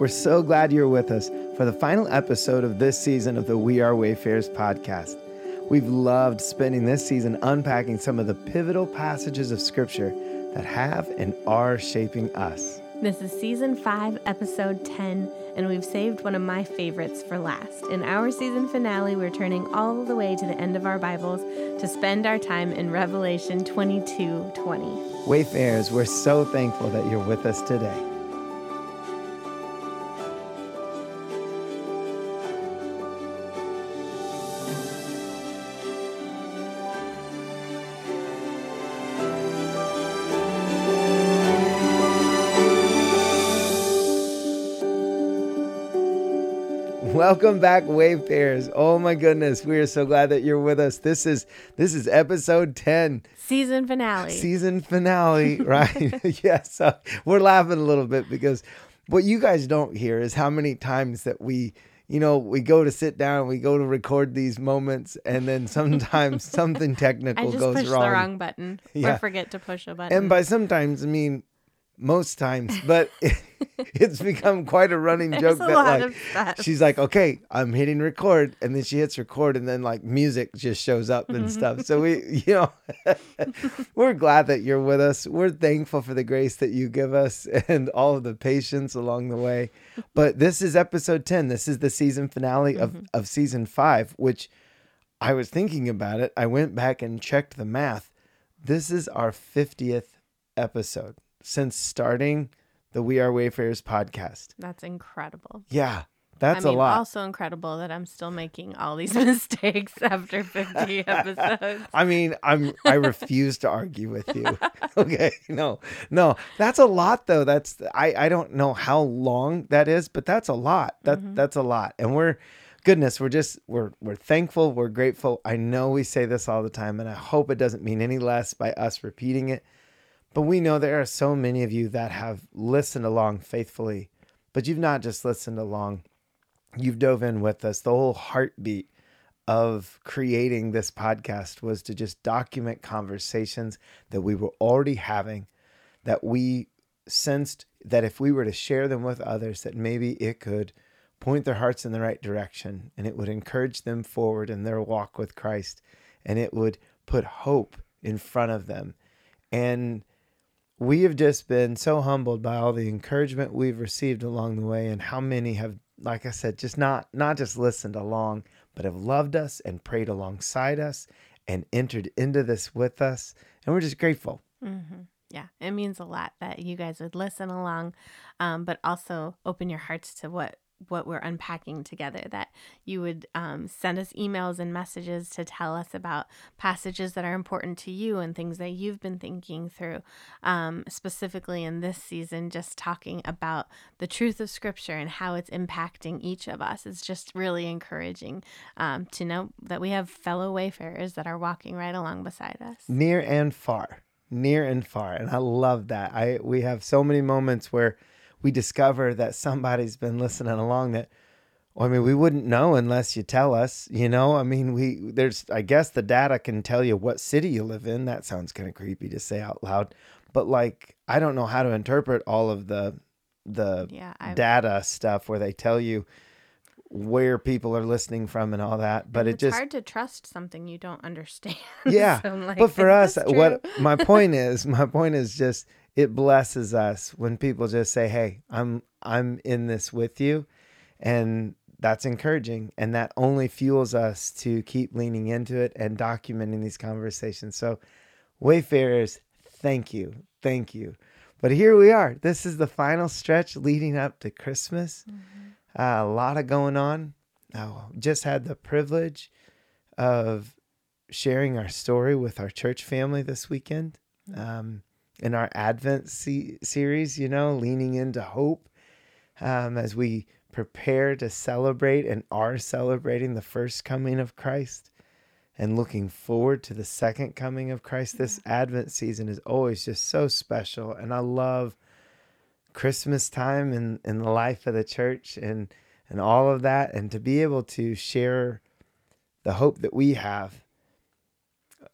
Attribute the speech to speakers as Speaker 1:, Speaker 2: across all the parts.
Speaker 1: We're so glad you're with us for the final episode of this season of the We Are Wayfarers podcast. We've loved spending this season unpacking some of the pivotal passages of Scripture that have and are shaping us.
Speaker 2: This is season 5, episode 10, and we've saved one of my favorites for last. In our season finale, we're turning all the way to the end of our Bibles to spend our time in Revelation 22 20.
Speaker 1: Wayfarers, we're so thankful that you're with us today. Welcome back, Wayfarers. Oh my goodness, we are so glad that you're with us. This is this is episode 10.
Speaker 2: Season finale.
Speaker 1: Season finale, right? yes. Uh, we're laughing a little bit because what you guys don't hear is how many times that we you know, we go to sit down, we go to record these moments, and then sometimes something technical
Speaker 2: I just
Speaker 1: goes
Speaker 2: push
Speaker 1: wrong.
Speaker 2: the wrong button
Speaker 1: Yeah.
Speaker 2: or forget to push a button.
Speaker 1: And by sometimes, I mean most times, but it's become quite a running
Speaker 2: There's
Speaker 1: joke
Speaker 2: a
Speaker 1: that like she's like, okay, I'm hitting record, and then she hits record, and then like music just shows up and mm-hmm. stuff. So we, you know, we're glad that you're with us. We're thankful for the grace that you give us and all of the patience along the way. But this is episode ten. This is the season finale of mm-hmm. of season five, which I was thinking about it. I went back and checked the math. This is our 50th episode since starting the We Are Wayfarers podcast.
Speaker 2: That's incredible.
Speaker 1: Yeah, that's
Speaker 2: I mean,
Speaker 1: a lot.
Speaker 2: also incredible that I'm still making all these mistakes after 50 episodes.
Speaker 1: I mean, I'm I refuse to argue with you. Okay, no, no, that's a lot though. That's I I don't know how long that is, but that's a lot. That
Speaker 2: Mm-hmm.
Speaker 1: that's a lot, and we're goodness, we're just we're we're thankful, we're grateful. I know we say this all the time, and I hope it doesn't mean any less by us repeating it. But we know there are so many of you that have listened along faithfully, but you've not just listened along. You've dove in with us. The whole heartbeat of creating this podcast was to just document conversations that we were already having that we sensed that if we were to share them with others that maybe it could point their hearts in the right direction and it would encourage them forward in their walk with Christ and it would put hope in front of them and we have just been so humbled by all the encouragement we've received along the way and how many have like i said just not not just listened along but have loved us and prayed alongside us and entered into this with us. And we're just grateful.
Speaker 2: Hmm Yeah, it means a lot that you guys would listen along, um, but also open your hearts to what what we're unpacking together. That you would um, send us emails and messages to tell us about passages that are important to you and things that you've been thinking through. Um, specifically in this season, just talking about the truth of Scripture and how it's impacting each of us. It's just really encouraging um, to know that we have fellow wayfarers that are walking right along beside us.
Speaker 1: near and far near and far and i love that i we have so many moments where we discover that somebody's been listening along that well, I mean, we wouldn't know unless you tell us, you know. I mean, we there's I guess the data can tell you what city you live in. That sounds kind of creepy to say out loud, but like I don't know how to interpret all of the the
Speaker 2: Yeah,
Speaker 1: data stuff where they tell you where people are listening from and all that. But
Speaker 2: And
Speaker 1: it
Speaker 2: it's
Speaker 1: just
Speaker 2: hard to trust something you don't understand.
Speaker 1: Yeah,
Speaker 2: So like,
Speaker 1: but for us, what my point is, my point is just it blesses us when people just say, "Hey, I'm I'm in this with you," and that's encouraging, and that only fuels us to keep leaning into it and documenting these conversations. So, Wayfarers, thank you, thank you. But here we are. This is the final stretch leading up to Christmas.
Speaker 2: Mm-hmm.
Speaker 1: Uh, a lot of going on. Oh, just had the privilege of sharing our story with our church family this weekend um, in our Advent se- series, you know, leaning into hope um, as we prepare to celebrate and are celebrating the first coming of Christ and looking forward to the second coming of Christ. This Advent season is always just so special. And I love Christmas time in, in the life of the church and, and all of that. And to be able to share the hope that we have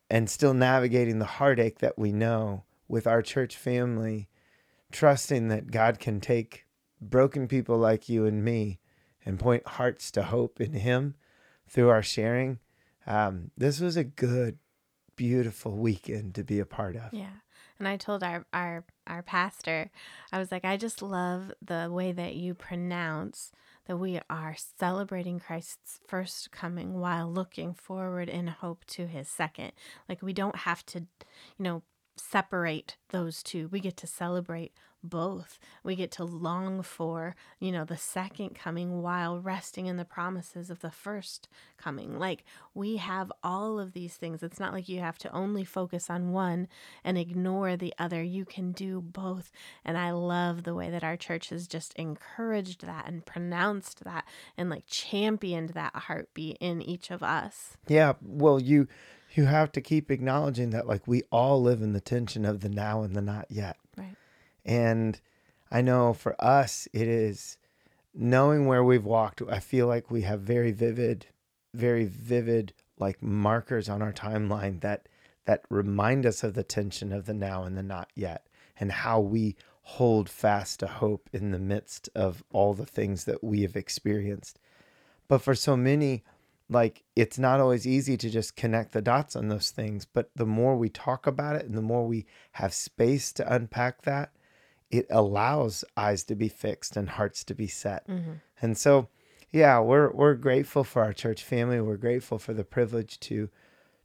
Speaker 1: and still navigating the heartache that we know with our church family, trusting that God can take broken people like you and me and point hearts to hope in Him through our sharing. Um, this was a good, beautiful weekend to be a part of.
Speaker 2: Yeah. And I told our our our pastor, I was like, I just love the way that you pronounce that we are celebrating Christ's first coming while looking forward in hope to his second. Like we don't have to, you know, separate those two. We get to celebrate both. We get to long for, you know, the second coming while resting in the promises of the first coming. Like we have all of these things. It's not like you have to only focus on one and ignore the other. You can do both. And I love the way that our church has just encouraged that and pronounced that and like championed that heartbeat in each of us.
Speaker 1: Yeah. Well, you you have to keep acknowledging that like we all live in the tension of the now and the not yet.
Speaker 2: Right.
Speaker 1: And I know for us, it is knowing where we've walked. I feel like we have very vivid, very vivid like markers on our timeline that that remind us of the tension of the now and the not yet and how we hold fast to hope in the midst of all the things that we have experienced. But for so many, like it's not always easy to just connect the dots on those things. But the more we talk about it and the more we have space to unpack that, it allows eyes to be fixed and hearts to be set.
Speaker 2: Mm-hmm.
Speaker 1: And so, yeah, we're we're grateful for our church family. We're grateful for the privilege to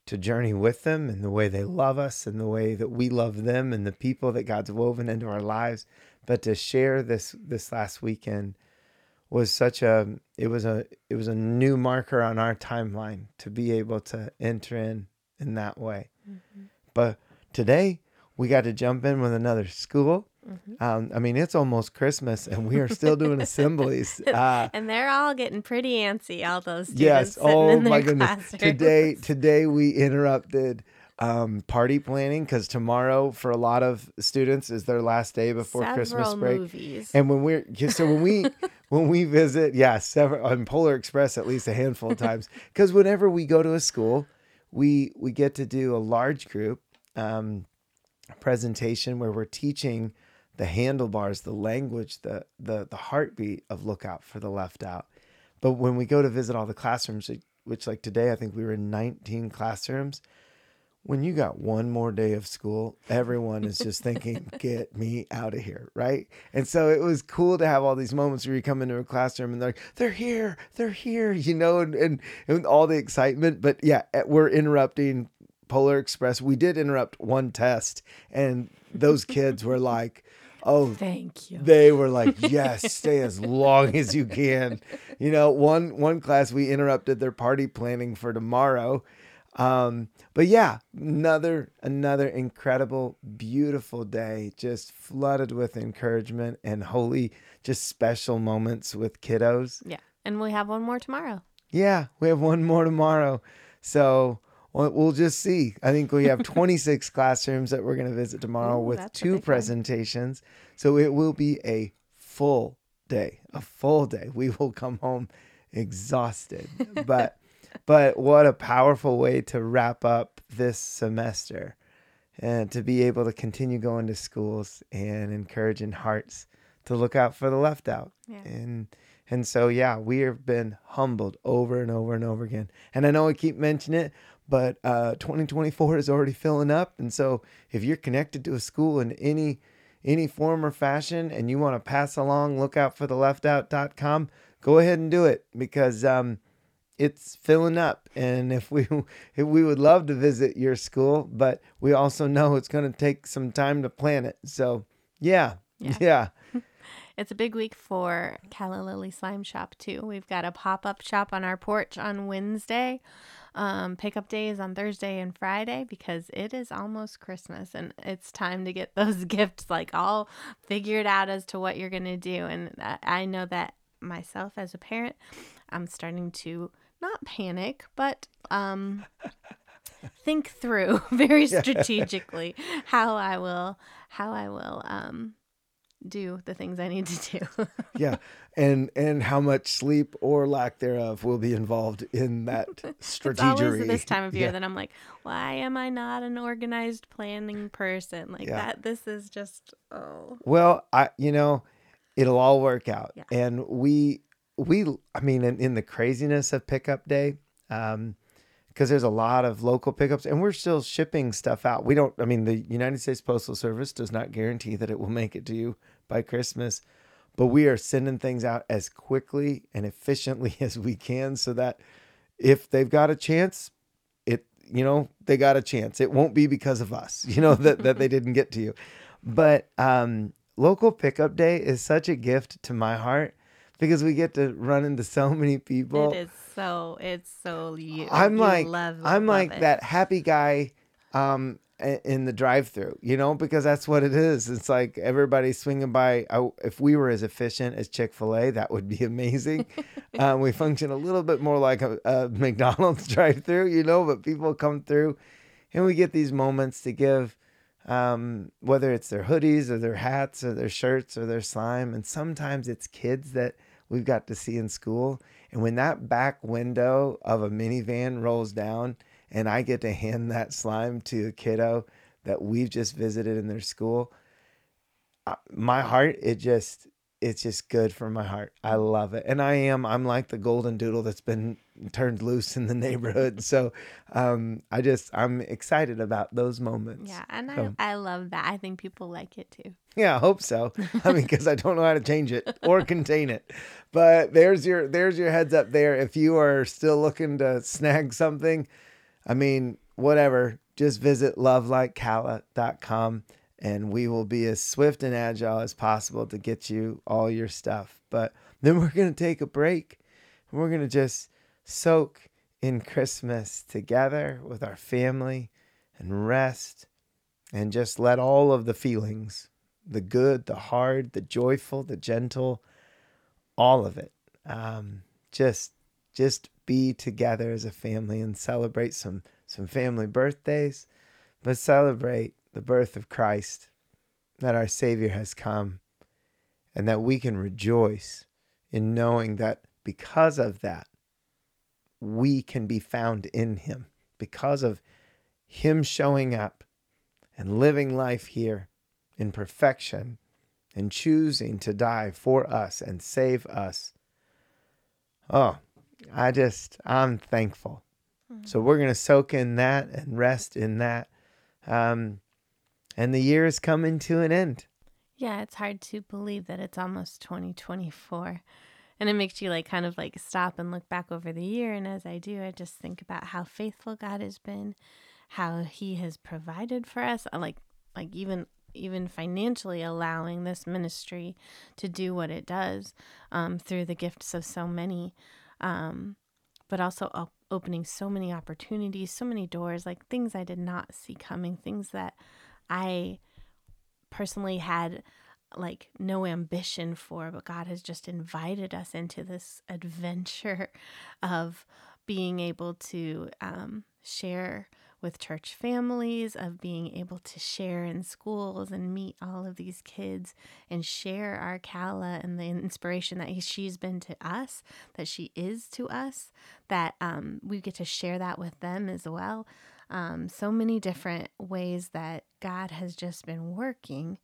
Speaker 1: to journey with them and the way they love us and the way that we love them and the people that God's woven into our lives. But to share this this last weekend was such a it was a it was a new marker on our timeline to be able to enter in in that way.
Speaker 2: Mm-hmm.
Speaker 1: But today we got to jump in with another school.
Speaker 2: Mm-hmm.
Speaker 1: Um, I mean, it's almost Christmas and we are still doing assemblies. Uh,
Speaker 2: and they're all getting pretty antsy, all those students.
Speaker 1: yes. Oh my goodness. Today, today we interrupted um, party planning because tomorrow for a lot of students is their last day before
Speaker 2: Several
Speaker 1: Christmas break.
Speaker 2: movies.
Speaker 1: And when we're so when we when we visit, yeah, several on Polar Express at least a handful of times. Because whenever we go to a school, we we get to do a large group um, presentation where we're teaching the handlebars, the language, the the the heartbeat of look out for the left out. But when we go to visit all the classrooms, which like today I think we were in 19 classrooms. When you got one more day of school, everyone is just thinking, "Get me out of here!" Right? And so it was cool to have all these moments where you come into a classroom and they're like, "They're here, they're here," you know, and and, and all the excitement. But yeah, eh, we're interrupting Polar Express. We did interrupt one test, and those kids were like, "Oh,
Speaker 2: Thank you.
Speaker 1: they were like, "Yes, stay as long as you can." You know, one one class we interrupted their party planning for tomorrow. Um, but yeah, another another incredible, beautiful day, just flooded with encouragement and holy, just special moments with kiddos.
Speaker 2: yeah. And we have one more tomorrow.
Speaker 1: Yeah, we have one more tomorrow. So we'll just see. I think we have 26 classrooms that we're going to visit tomorrow
Speaker 2: Ooh,
Speaker 1: with two presentations. So it will be a full day, a full day. We will come home exhausted. But but what a powerful way to wrap up this semester and to be able to continue going to schools and encouraging hearts to look out for the left out.
Speaker 2: Yeah.
Speaker 1: And and so yeah, we have been humbled over and over and over again. And I know I keep mentioning it, but uh, 2024 is already filling up. And so if you're connected to a school in any any form or fashion and you want to pass along look out for the left leftout.com, go ahead and do it because um it's filling up and if we if we would love to visit your school but we also know it's going to take some time to plan it so yeah
Speaker 2: Yeah.
Speaker 1: yeah
Speaker 2: It's a big week for Calla Lily Slime Shop too. We've got a pop up shop on our porch on Wednesday. Um, pickup day is on Thursday and Friday because it is almost Christmas and it's time to get those gifts like all figured out as to what you're gonna do. And I- I know that myself as a parent, I'm starting to not panic, but um, think through very strategically how I will how I will um do the things I need to do.
Speaker 1: yeah and and how much sleep or lack thereof will be involved in that
Speaker 2: it's always this time of year
Speaker 1: Yeah.
Speaker 2: that I'm like, why am I not an organized planning person? Like
Speaker 1: Yeah.
Speaker 2: that this is just oh
Speaker 1: well i you know it'll all work out.
Speaker 2: Yeah.
Speaker 1: And we we I mean in, in the craziness of pickup day, um, because there's a lot of local pickups and we're still shipping stuff out. We don't I mean the United States Postal Service does not guarantee that it will make it to you by Christmas, but we are sending things out as quickly and efficiently as we can so that if they've got a chance, it you know, they got a chance. It won't be because of us, you know, that, that they didn't get to you. But um local pickup day is such a gift to my heart because we get to run into so many people.
Speaker 2: it is so it's so you.
Speaker 1: I'm
Speaker 2: you
Speaker 1: like
Speaker 2: love,
Speaker 1: I'm
Speaker 2: love
Speaker 1: like
Speaker 2: it.
Speaker 1: that happy guy um in the drive-through, you know, because that's what it is. It's like everybody swinging by. I, if we were as efficient as Chick-fil-A, that would be amazing. um, we function a little bit more like a, a McDonald's drive-through, you know, but people come through and we get these moments to give um, whether it's their hoodies or their hats or their shirts or their slime. And sometimes it's kids that we've got to see in school. And when that back window of a minivan rolls down and I get to hand that slime to a kiddo that we've just visited in their school, my heart, it just, it's just good for my heart. I love it. And I am, I'm like the golden doodle that's been turned loose in the neighborhood. So um, I just, I'm excited about those moments.
Speaker 2: Yeah, and
Speaker 1: So-
Speaker 2: I I love that. I think people like it too.
Speaker 1: Yeah, I hope so. I mean, because I don't know how to change it or contain it. But there's your there's your heads up there. If you are still looking to snag something, I mean, whatever, just visit lovelikekala.com and we will be as swift and agile as possible to get you all your stuff. But then we're gonna take a break and we're gonna just soak in Christmas together with our family and rest and just let all of the feelings the good, the hard, the joyful, the gentle, all of it. Um, just just be together as a family and celebrate some some family birthdays, but celebrate the birth of Christ, that our Savior has come, and that we can rejoice in knowing that because of that, we can be found in Him because of Him showing up and living life here in perfection and choosing to die for us and save us. Oh, I just, I'm thankful. So we're going to soak in that and rest in that. Um, and the year is coming to an end.
Speaker 2: Yeah, it's hard to believe that it's almost 2024. And it makes you like kind of like stop and look back over the year. And as I do, I just think about how faithful God has been, how He has provided for us, uh, like like even even financially allowing this ministry to do what it does um, through the gifts of so many, um, but also op- opening so many opportunities, so many doors, like things I did not see coming, things that I personally had like no ambition for, but God has just invited us into this adventure of being able to um, share with church families, of being able to share in schools and meet all of these kids and share our Kala and the inspiration that he, she's been to us, that she is to us, that um, we get to share that with them as well. Um, so many different ways that God has just been working.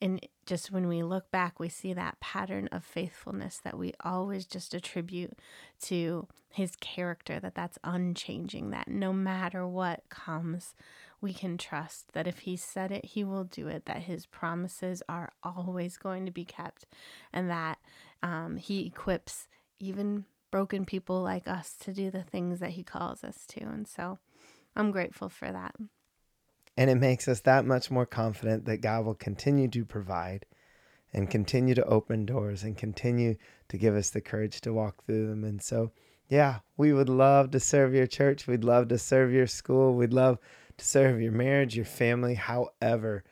Speaker 2: And just when we look back, we see that pattern of faithfulness that we always just attribute to his character, that that's unchanging, that no matter what comes, we can trust that if he said it, he will do it, that his promises are always going to be kept, and that um, he equips even broken people like us to do the things that he calls us to. And so I'm grateful for that.
Speaker 1: And it makes us that much more confident that God will continue to provide and continue to open doors and continue to give us the courage to walk through them. And so, yeah, we would love to serve your church. We'd love to serve your school. We'd love to serve your marriage, your family. However,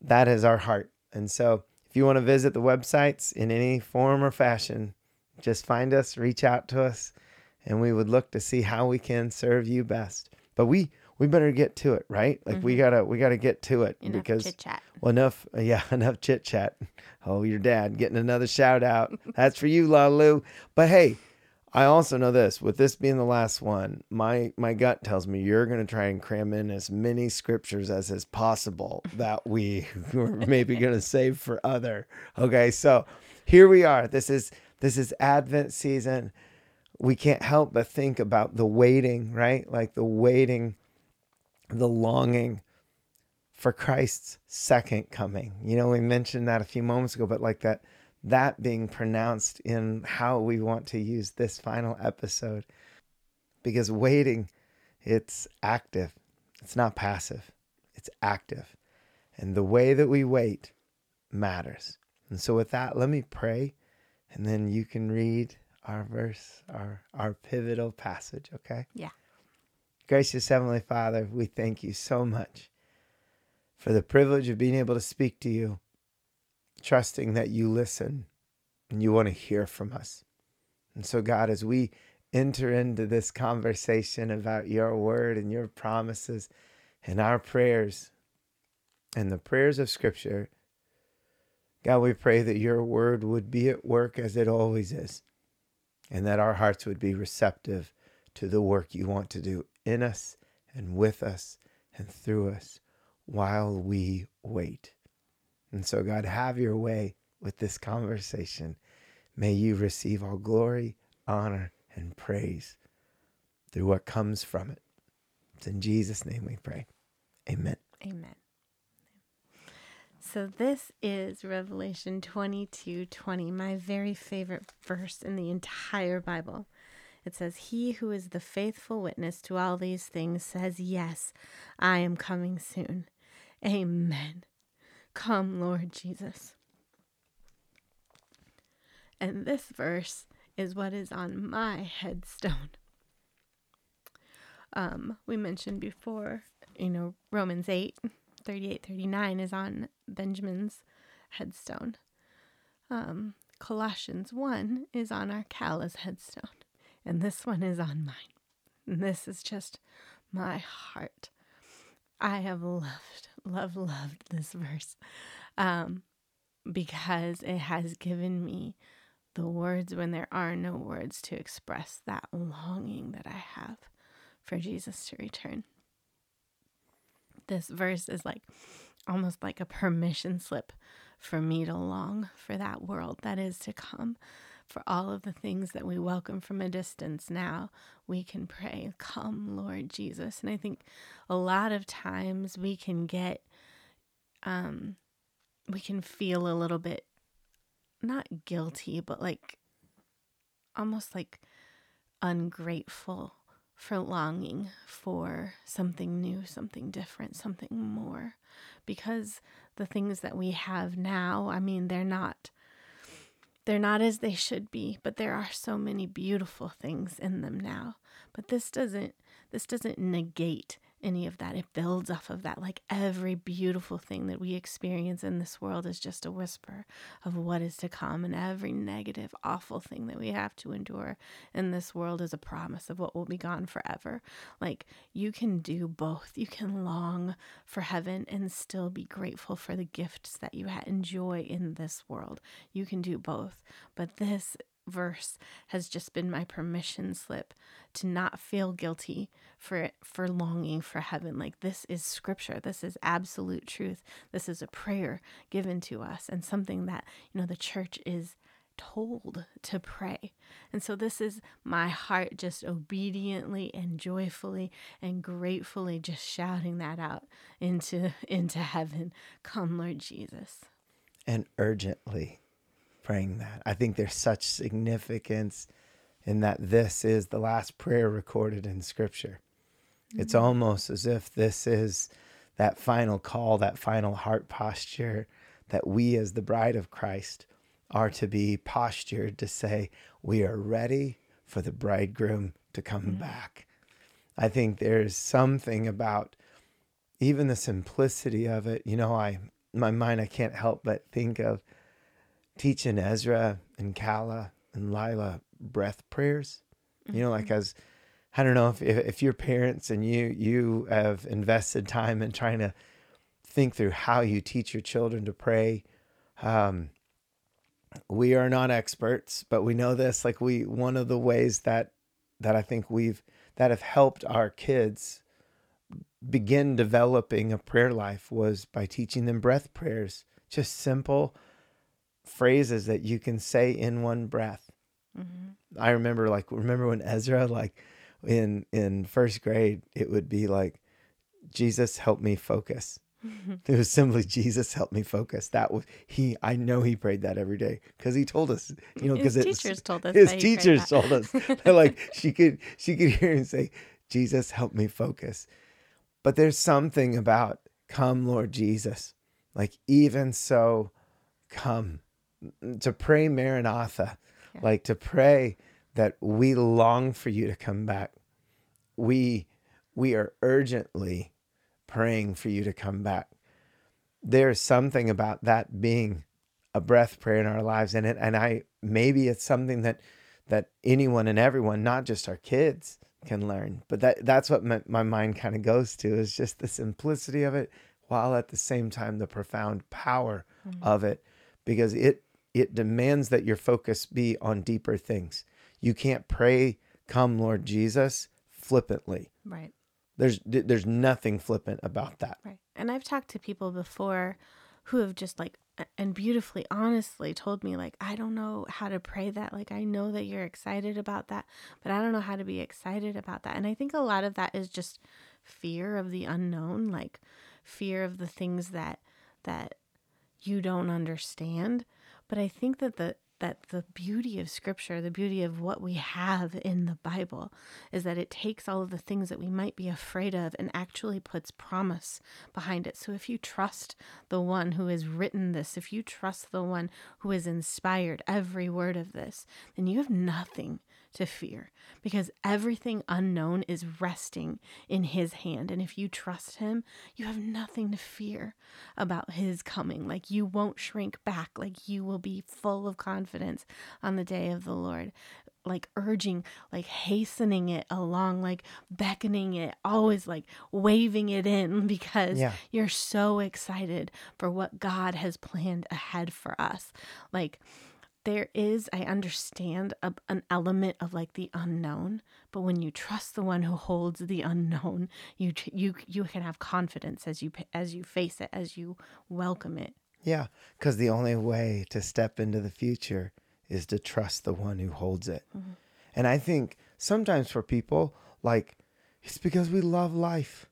Speaker 1: that is our heart. And so, if you want to visit the websites in any form or fashion, just find us, reach out to us, and we would look to see how we can serve you best. But we we better get to it, right? Like we mm-hmm. gotta we gotta get to it
Speaker 2: Enough
Speaker 1: because
Speaker 2: chit chat.
Speaker 1: well enough yeah enough chit chat. Oh, your dad getting another shout out. That's for you, Lalu. But hey, I also know this with this being the last one, my my gut tells me you're to try and cram in as many scriptures as is possible that we were maybe to save for other. Okay, so here we are. This is this is Advent season. We can't help but think about the waiting, right? Like the waiting, the longing for Christ's second coming. You know, we mentioned that a few moments ago, but like that that being pronounced in how we want to use this final episode. Because waiting, it's active, it's not passive, it's active. And the way that we wait matters. And so, with that, let me pray, and then you can read our verse, our, our pivotal passage, okay?
Speaker 2: Yeah.
Speaker 1: Gracious Heavenly Father, we thank you so much for the privilege of being able to speak to you trusting that you listen and you want to hear from us. And so, God, as we enter into this conversation about your word and your promises and our prayers and the prayers of Scripture, God, we pray that your word would be at work as it always is, and that our hearts would be receptive to the work you want to do in us and with us and through us while we wait. And so, God, have your way with this conversation. May you receive all glory, honor, and praise through what comes from it. It's in Jesus' name we pray. Amen.
Speaker 2: Amen. So this is Revelation 22 20, my very favorite verse in the entire Bible. It says, He who is the faithful witness to all these things says, Yes, I am coming soon. Amen. Come, Lord Jesus. And this verse is what is on my headstone. Um, we mentioned before, you know, Romans 8, 38, 39 is on Benjamin's headstone. Um, Colossians 1 is on our Kala's headstone. And this one is on mine. And this is just my heart. I have loved, love, loved this verse um, because it has given me the words when there are no words to express that longing that I have for Jesus to return. This verse is like almost like a permission slip for me to long for that world that is to come for all of the things that we welcome from a distance now, we can pray, Come, Lord Jesus. And I think a lot of times we can get, um, we can feel a little bit not guilty, but like almost like ungrateful for longing for something new, something different, something more. Because the things that we have now, I mean, they're not they're not as they should be, but there are so many beautiful things in them now. But this doesn't this doesn't negate any of that. It builds off of that. Like every beautiful thing that we experience in this world is just a whisper of what is to come. And every negative, awful thing that we have to endure in this world is a promise of what will be gone forever. Like you can do both. You can long for heaven and still be grateful for the gifts that you enjoy in this world. You can do both. But this verse has just been my permission slip to not feel guilty for for longing for heaven like this is scripture this is absolute truth this is a prayer given to us and something that you know the church is told to pray. And so this is my heart just obediently and joyfully and gratefully just shouting that out into into heaven. Come Lord Jesus.
Speaker 1: And urgently praying that. I think there's such significance in that this is the last prayer recorded in Scripture. Mm-hmm. It's almost as if this is that final call, that final heart posture that we, as the bride of Christ, are to be postured to say, We are ready for the bridegroom to come mm-hmm. back. I think there's something about even the simplicity of it. You know, I, my mind, I can't help but think of teaching Ezra and Kala and Lila breath prayers. You know, like mm-hmm. as I don't know if, if if your parents and you you have invested time in trying to think through how you teach your children to pray. Um, we are not experts, but we know this. Like we, one of the ways that that I think we've that have helped our kids begin developing a prayer life was by teaching them breath prayers, just simple phrases that you can say in one breath. Mm-hmm. I remember like remember when Ezra like in in first grade it would be like Jesus help me focus. It was simply Jesus help me focus. That was he. I know he prayed that every day because he told us. You know, because
Speaker 2: his teachers told us.
Speaker 1: His teachers told us. like she could she could hear and say, "Jesus help me focus." But there's something about "Come, Lord Jesus," like even so, come to pray Maranatha, yeah. like to pray that we long for you to come back. We we are urgently praying for you to come back. There's something about that being a breath prayer in our lives and it and I maybe it's something that that anyone and everyone, not just our kids, can learn. But that that's what my, my mind kind of goes to is just the simplicity of it while at the same time the profound power mm-hmm. of it because it it demands that your focus be on deeper things. You can't pray, "Come, Lord Jesus," flippantly.
Speaker 2: Right.
Speaker 1: There's there's nothing flippant about that.
Speaker 2: Right. And I've talked to people before who have just like and beautifully honestly told me like I don't know how to pray that like I know that you're excited about that but I don't know how to be excited about that and I think a lot of that is just fear of the unknown like fear of the things that that you don't understand but I think that the that the beauty of scripture, the beauty of what we have in the Bible, is that it takes all of the things that we might be afraid of and actually puts promise behind it. So if you trust the one who has written this, if you trust the one who has inspired every word of this, then you have nothing to fear because everything unknown is resting in his hand. And if you trust him, you have nothing to fear about his coming. Like you won't shrink back, like you will be full of confidence on the day of the Lord. Like urging, like hastening it along, like beckoning it, always like waving it in because yeah. you're so excited for what God has planned ahead for us. Like, there is i understand a, an element of like the unknown but when you trust the one who holds the unknown you you you can have confidence as you as you face it as you welcome it.
Speaker 1: Yeah because the only way to step into the future is to trust the one who holds it. Mm-hmm. and i think sometimes for people like it's because we love life.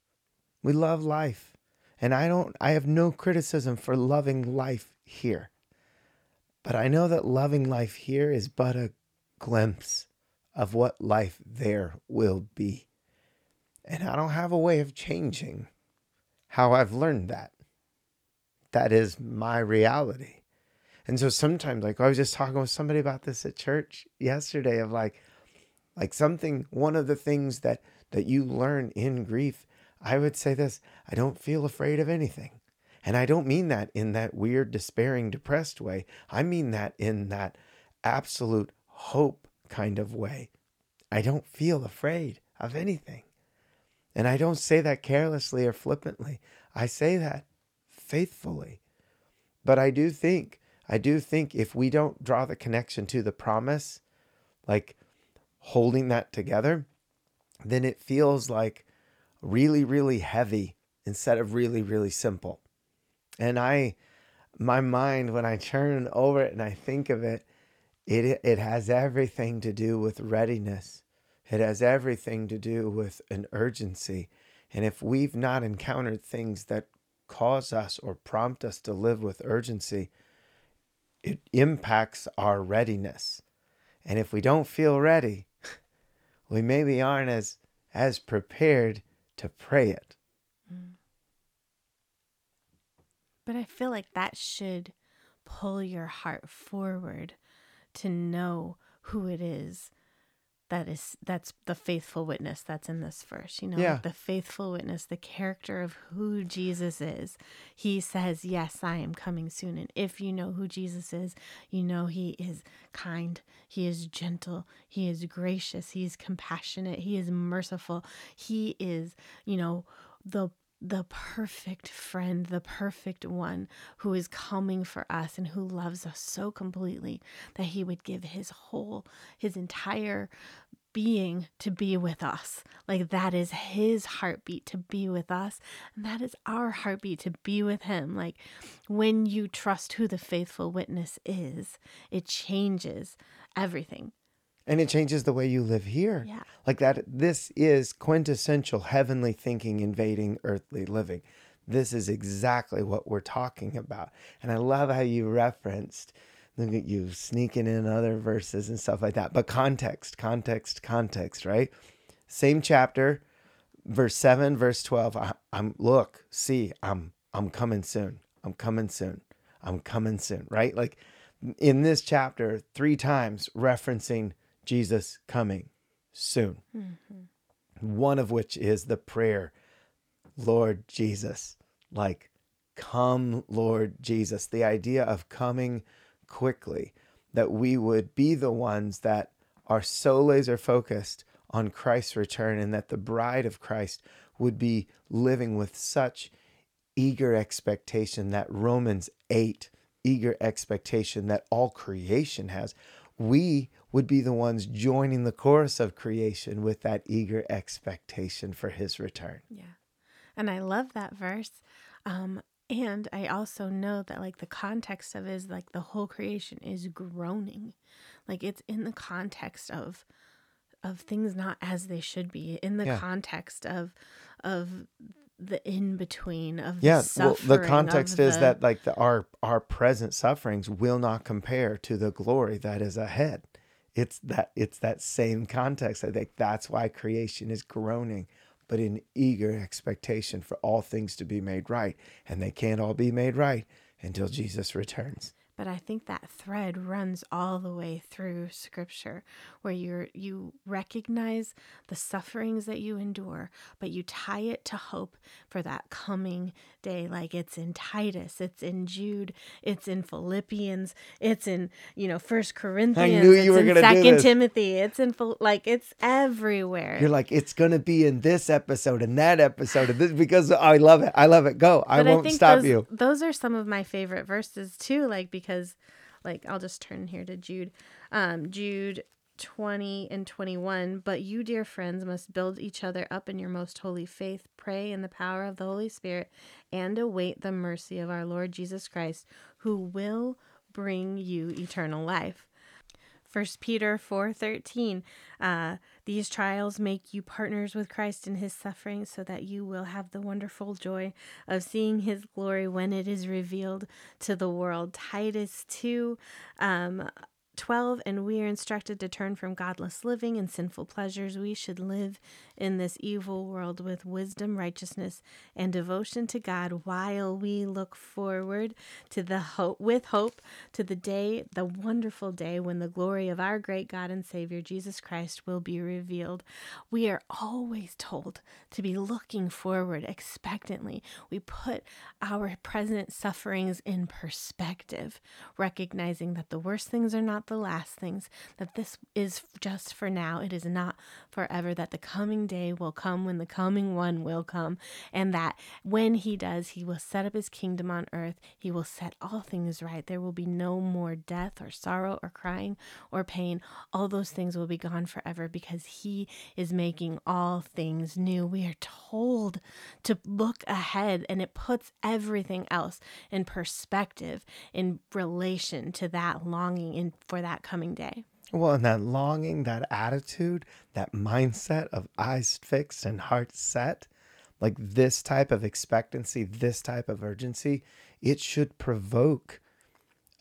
Speaker 1: We love life. And i don't i have no criticism for loving life here but I know that loving life here is but a glimpse of what life there will be. And I don't have a way of changing how I've learned that. That is my reality. And so sometimes, like I was just talking with somebody about this at church yesterday of like, like something, one of the things that that you learn in grief, I would say this, I don't feel afraid of anything. And I don't mean that in that weird, despairing, depressed way. I mean that in that absolute hope kind of way. I don't feel afraid of anything. And I don't say that carelessly or flippantly. I say that faithfully. But I do think, I do think if we don't draw the connection to the promise, like holding that together, then it feels like really, really heavy instead of really, really simple. And I, my mind, when I turn over it and I think of it, it, it has everything to do with readiness. It has everything to do with an urgency. And if we've not encountered things that cause us or prompt us to live with urgency, it impacts our readiness. And if we don't feel ready, we maybe aren't as as prepared to pray it. Mm.
Speaker 2: But I feel like that should pull your heart forward to know who it is that is that's the faithful witness that's in this verse you know? Yeah. like the faithful witness the character of who jesus is. He says yes i am coming soon. And if you know who jesus is you know he is kind he is gentle he is gracious he is compassionate he is merciful. He is you know the the perfect friend, the perfect one who is coming for us and who loves us so completely that he would give his whole, his entire being to be with us. Like that is his heartbeat to be with us. And that is our heartbeat to be with him. Like when you trust who the faithful witness is, it changes everything.
Speaker 1: And it changes the way you live here.
Speaker 2: Yeah.
Speaker 1: Like that, this is quintessential heavenly thinking invading earthly living. This is exactly what we're talking about. And I love how you referenced look at you sneaking in other verses and stuff like that. But context, context, context, right? Same chapter, verse 7, verse 12. I, am look, see, I'm I'm coming soon. I'm coming soon. I'm coming soon, right? Like in this chapter, three times referencing Jesus coming soon. Mm-hmm. One of which is the prayer, Lord Jesus, like come, Lord Jesus. The idea of coming quickly, that we would be the ones that are so laser focused on Christ's return and that the bride of Christ would be living with such eager expectation that Romans 8 eager expectation that all creation has. We would be the ones joining the chorus of creation with that eager expectation for his return.
Speaker 2: Yeah. And I love that verse. Um, and I also know that like the context of is like the whole creation is groaning. Like it's in the context of of things not as they should be, in the yeah. context of of the in between of yeah the well
Speaker 1: the context is the... that like the, our our present sufferings will not compare to the glory that is ahead it's that it's that same context i think that's why creation is groaning but in eager expectation for all things to be made right. And they can't all be made right until Jesus returns.
Speaker 2: But I think that thread runs all the way through scripture where you're you recognize the sufferings that you endure, but you tie it to hope for that coming day. Like it's in Titus, it's in Jude, it's in Philippians, it's in, you know, First Corinthians, I knew you were gonna Second Timothy, it's in like it's everywhere.
Speaker 1: You're like, it's gonna be in this episode and that episode this because I love it. I love it. Go. But I won't I stop
Speaker 2: those,
Speaker 1: you.
Speaker 2: Those are some of my favorite verses too, like because because like I'll just turn here to Jude. Um, Jude 20 and 21. But you, dear friends, must build each other up in your most holy faith, pray in the power of the Holy Spirit, and await the mercy of our Lord Jesus Christ, who will bring you eternal life. First Peter 4:13 uh, these trials make you partners with Christ in his suffering so that you will have the wonderful joy of seeing his glory when it is revealed to the world. Titus 2 um, 12 and we are instructed to turn from godless living and sinful pleasures. We should live in this evil world with wisdom righteousness and devotion to god while we look forward to the hope with hope to the day the wonderful day when the glory of our great god and savior jesus christ will be revealed. We are always told to be looking forward expectantly. We put our present sufferings in perspective recognizing that the worst things are not the last things, that this is just for now. It is not forever, that the coming day will come when the coming one will come, and that when he does, he will set up his kingdom on earth. He will set all things right. There will be no more death or sorrow or crying or pain. All those things will be gone forever because he is making all things new. We are told to look ahead, and it puts everything else in perspective in relation to that longing in for that coming day.
Speaker 1: Well, and that longing, that attitude, that mindset of eyes fixed and heart set, like this type of expectancy, this type of urgency, it should provoke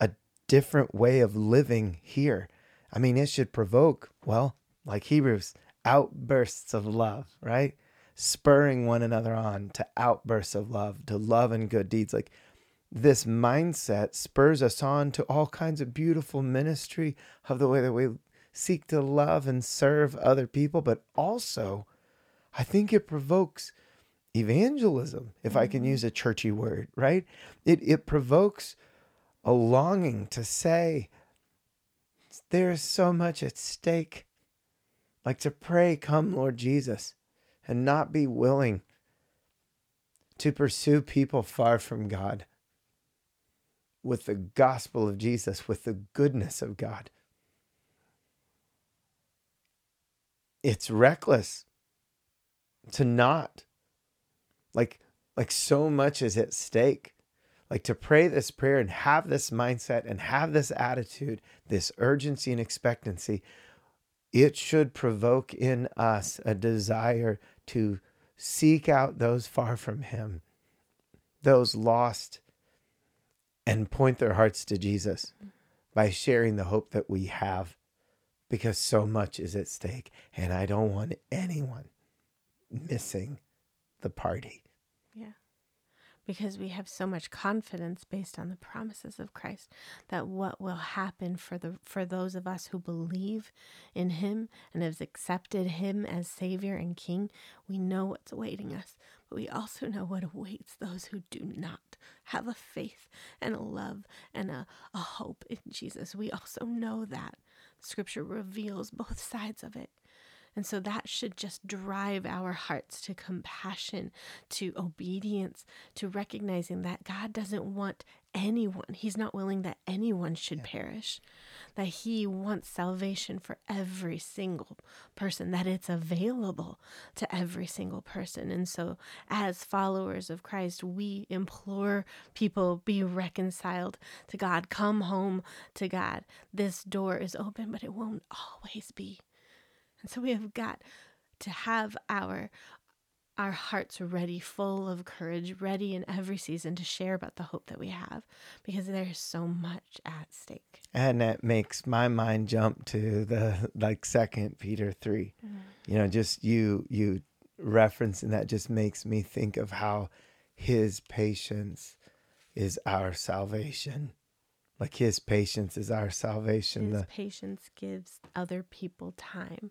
Speaker 1: a different way of living here. I mean, it should provoke, well, like Hebrews, outbursts of love, right? Spurring one another on to outbursts of love, to love and good deeds. Like this mindset spurs us on to all kinds of beautiful ministry of the way that we seek to love and serve other people, but also I think it provokes evangelism, if mm-hmm. I can mm-hmm. use a churchy word, right? It it provokes a longing to say there is so much at stake. Like to pray, come Lord Jesus, and not be willing to pursue people far from God with the gospel of Jesus, with the goodness of God. It's reckless to not. Like like so much is at stake. Like to pray this prayer and have this mindset and have this attitude, this urgency and expectancy, it should provoke in us a desire to seek out those far from Him, those lost, and point their hearts to Jesus by sharing the hope that we have because so much is at stake. And I don't want anyone missing the party.
Speaker 2: Yeah. Because we have so much confidence based on the promises of Christ that what will happen for the for those of us who believe in him and have accepted him as savior and king, we know what's awaiting us. But we also know what awaits those who do not have a faith and a love and a, a hope in Jesus. We also know that. Scripture reveals both sides of it. And so that should just drive our hearts to compassion, to obedience, to recognizing that God doesn't want anyone, He's not willing that anyone should yeah. perish, that He wants salvation for every single person, that it's available to every single person. And so, as followers of Christ, we implore people be reconciled to God, come home to God. This door is open, but it won't always be. And so we have got to have our our hearts ready, full of courage, ready in every season to share about the hope that we have because there's so much at stake.
Speaker 1: And that makes my mind jump to the like second Peter 3. Mm-hmm. You know, just you you referencing that just makes me think of how his patience is our salvation. Like his patience is our salvation.
Speaker 2: His the patience gives other people time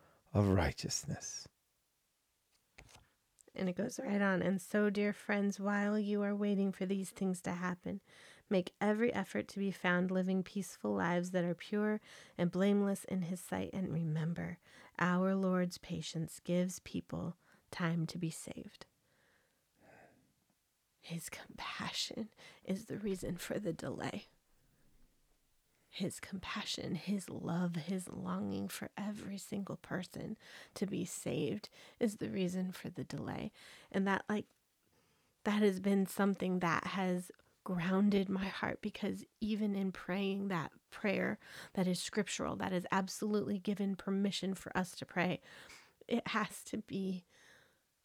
Speaker 1: of righteousness.
Speaker 2: And it goes right on. And so, dear friends, while you are waiting for these things to happen, make every effort to be found living peaceful lives that are pure and blameless in His sight. And remember, our Lord's patience gives people time to be saved. His compassion is the reason for the delay his compassion, his love, his longing for every single person to be saved is the reason for the delay. And that, like, that has been something that has grounded my heart because even in praying that prayer that is scriptural, that is absolutely given permission for us to pray, it has to be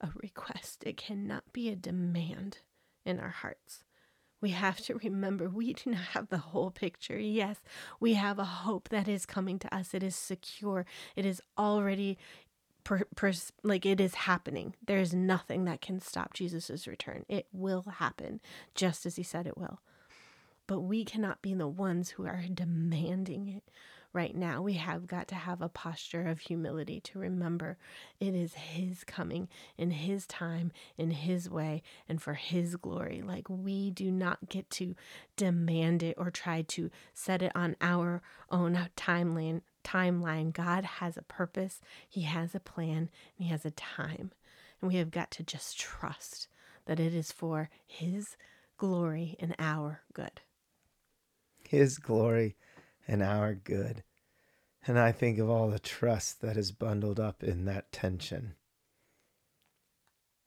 Speaker 2: a request. It cannot be a demand in our hearts we have to remember we do not have the whole picture. Yes, we have a hope that is coming to us. It is secure. It is already per, per, like it is happening. There is nothing that can stop Jesus' return. It will happen just as he said it will. But we cannot be the ones who are demanding it right now. We have got to have a posture of humility to remember it is His coming in His time, in His way, and for His glory. Like we do not get to demand it or try to set it on our own timeline. Timeline. God has a purpose, He has a plan, and He has a time. And we have got to just trust that it is for His glory and our good.
Speaker 1: His glory and our good. And I think of all the trust that is bundled up in that tension.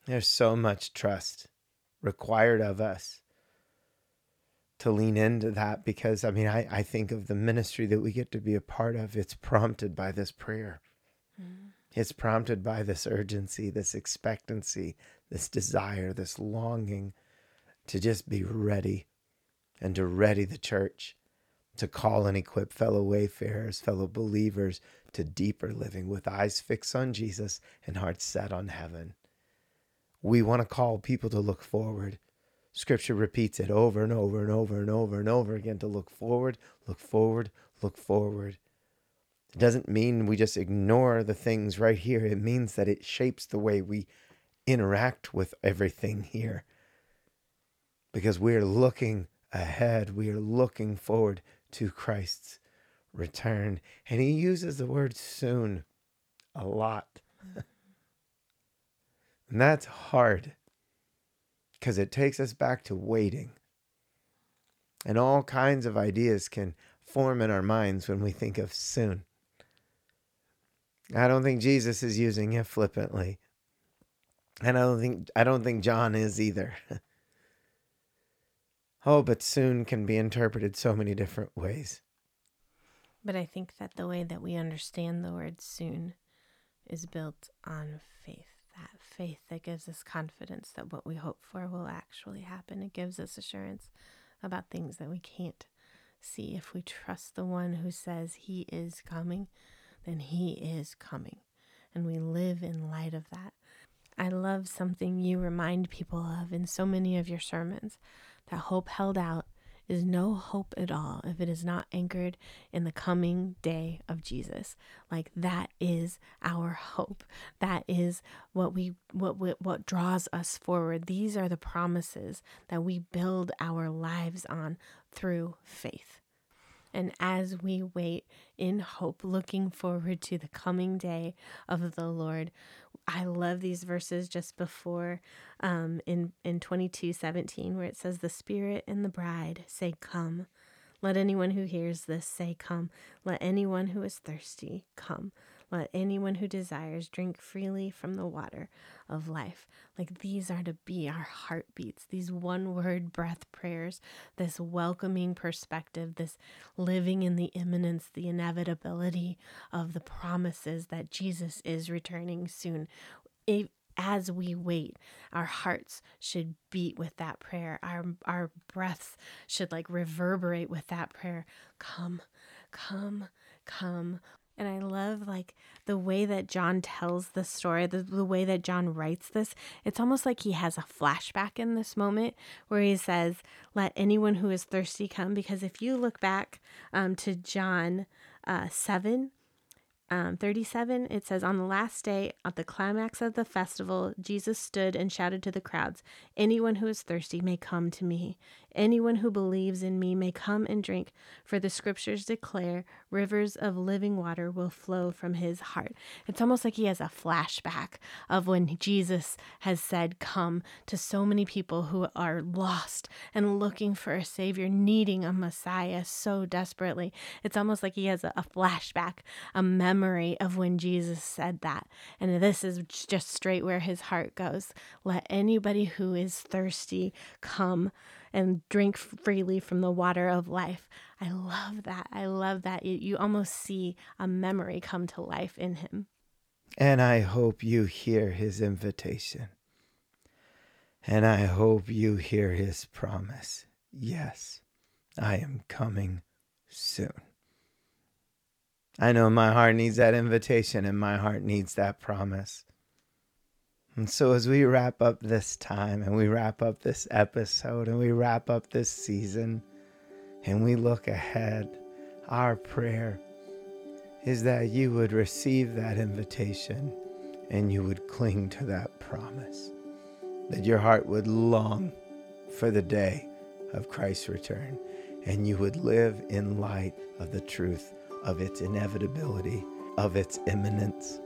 Speaker 1: There's so much trust required of us to lean into that because, I mean, I, I think of the ministry that we get to be a part of. It's prompted by this prayer, mm. it's prompted by this urgency, this expectancy, this desire, this longing to just be ready and to ready the church to call and equip fellow wayfarers, fellow believers to deeper living with eyes fixed on Jesus and hearts set on heaven. We want to call people to look forward. Scripture repeats it over and over and over and over and over again to look forward, look forward, look forward. It doesn't mean we just ignore the things right here. It means that it shapes the way we interact with everything here. Because we are looking ahead, we are looking forward to Christ's return. And he uses the word soon a lot. and that's hard because it takes us back to waiting. And all kinds of ideas can form in our minds when we think of soon. I don't think Jesus is using it flippantly. And I don't think I don't think John is either. oh, but soon can be interpreted so many different ways.
Speaker 2: But I think that the way that we understand the word soon is built on faith. That faith that gives us confidence that what we hope for will actually happen. It gives us assurance about things that we can't see. If we trust the one who says he is coming, then he is coming. And we live in light of that. I love something you remind people of in so many of your sermons that hope held out is no hope at all if it is not anchored in the coming day of Jesus. Like that is our hope. That is what we what what, what draws us forward. These are the promises that we build our lives on through faith. And as we wait in hope, looking forward to the coming day of the Lord, I love these verses just before um, in, in 22 17, where it says, The Spirit and the bride say, Come. Let anyone who hears this say, Come. Let anyone who is thirsty come. Let anyone who desires drink freely from the water of life. Like these are to be our heartbeats, these one word breath prayers, this welcoming perspective, this living in the imminence, the inevitability of the promises that Jesus is returning soon. as we wait, our hearts should beat with that prayer. Our our breaths should like reverberate with that prayer. Come, come, come. And I love like the way that John tells the story, the, the way that John writes this. It's almost like he has a flashback in this moment where he says, Let anyone who is thirsty come. Because if you look back um, to John uh, 7, um, 37, it says, On the last day, at the climax of the festival, Jesus stood and shouted to the crowds, Anyone who is thirsty may come to me. Anyone who believes in me may come and drink, for the scriptures declare rivers of living water will flow from his heart. It's almost like he has a flashback of when Jesus has said, Come to so many people who are lost and looking for a Savior, needing a Messiah so desperately. It's almost like he has a, flashback, a memory of when Jesus said that. And this is just straight where his heart goes. Let anybody who is thirsty come and drink freely from the water of life. I love that. I love that. You almost see a memory come to life in him.
Speaker 1: And I hope you hear his invitation. And I hope you hear his promise. Yes, I am coming soon. I know my heart needs that invitation and my heart needs that promise. And so, as we wrap up this time and we wrap up this episode and we wrap up this season and we look ahead, our prayer is that you would receive that invitation and you would cling to that promise, that your heart would long for the day of Christ's return and you would live in light of the truth of its inevitability, of its imminence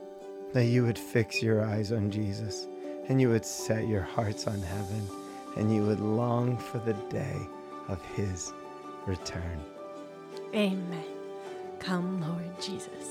Speaker 1: that you would fix your eyes on Jesus and you would set your hearts on heaven and you would long for the day of his return.
Speaker 2: Amen. Come, Lord Jesus.